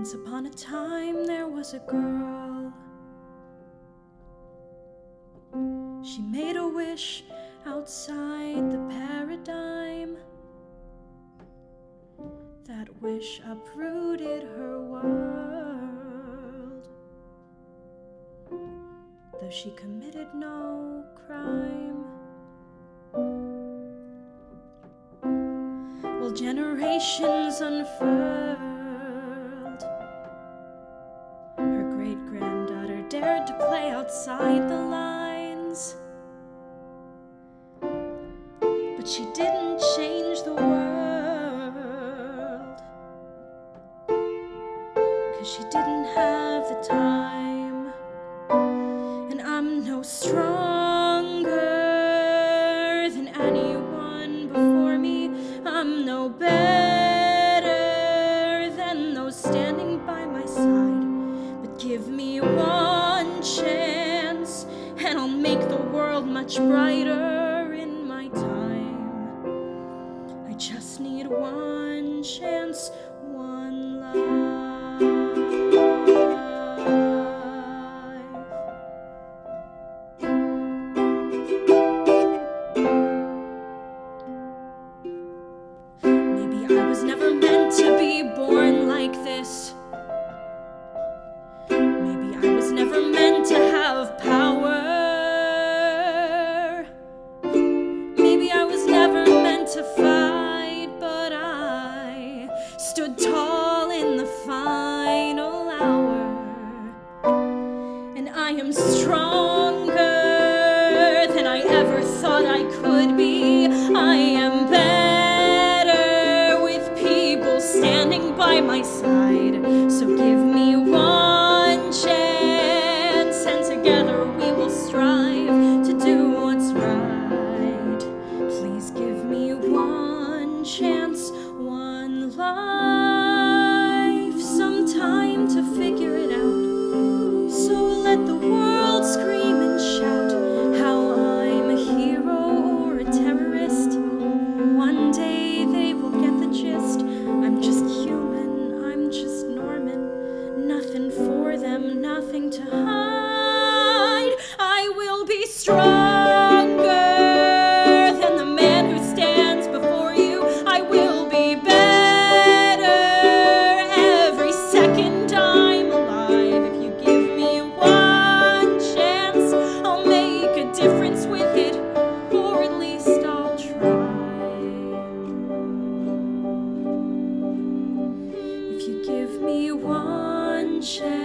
Once upon a time, there was a girl. She made a wish outside the paradigm. That wish uprooted her world. Though she committed no crime. Well, generations unfurled. Play outside the lines. But she didn't change the world. Cause she didn't have the time. And I'm no stronger than anyone before me. I'm no better than those standing by my side. But give me one much brighter in my time. I just need one chance, final hour. And I am stronger than I ever thought I could be. I am better with people standing by my side. So give me one chance, and together we will strive stronger than the man who stands before you. I will be better every second I'm alive. If you give me one chance, I'll make a difference with it, or at least I'll try. If you give me one chance.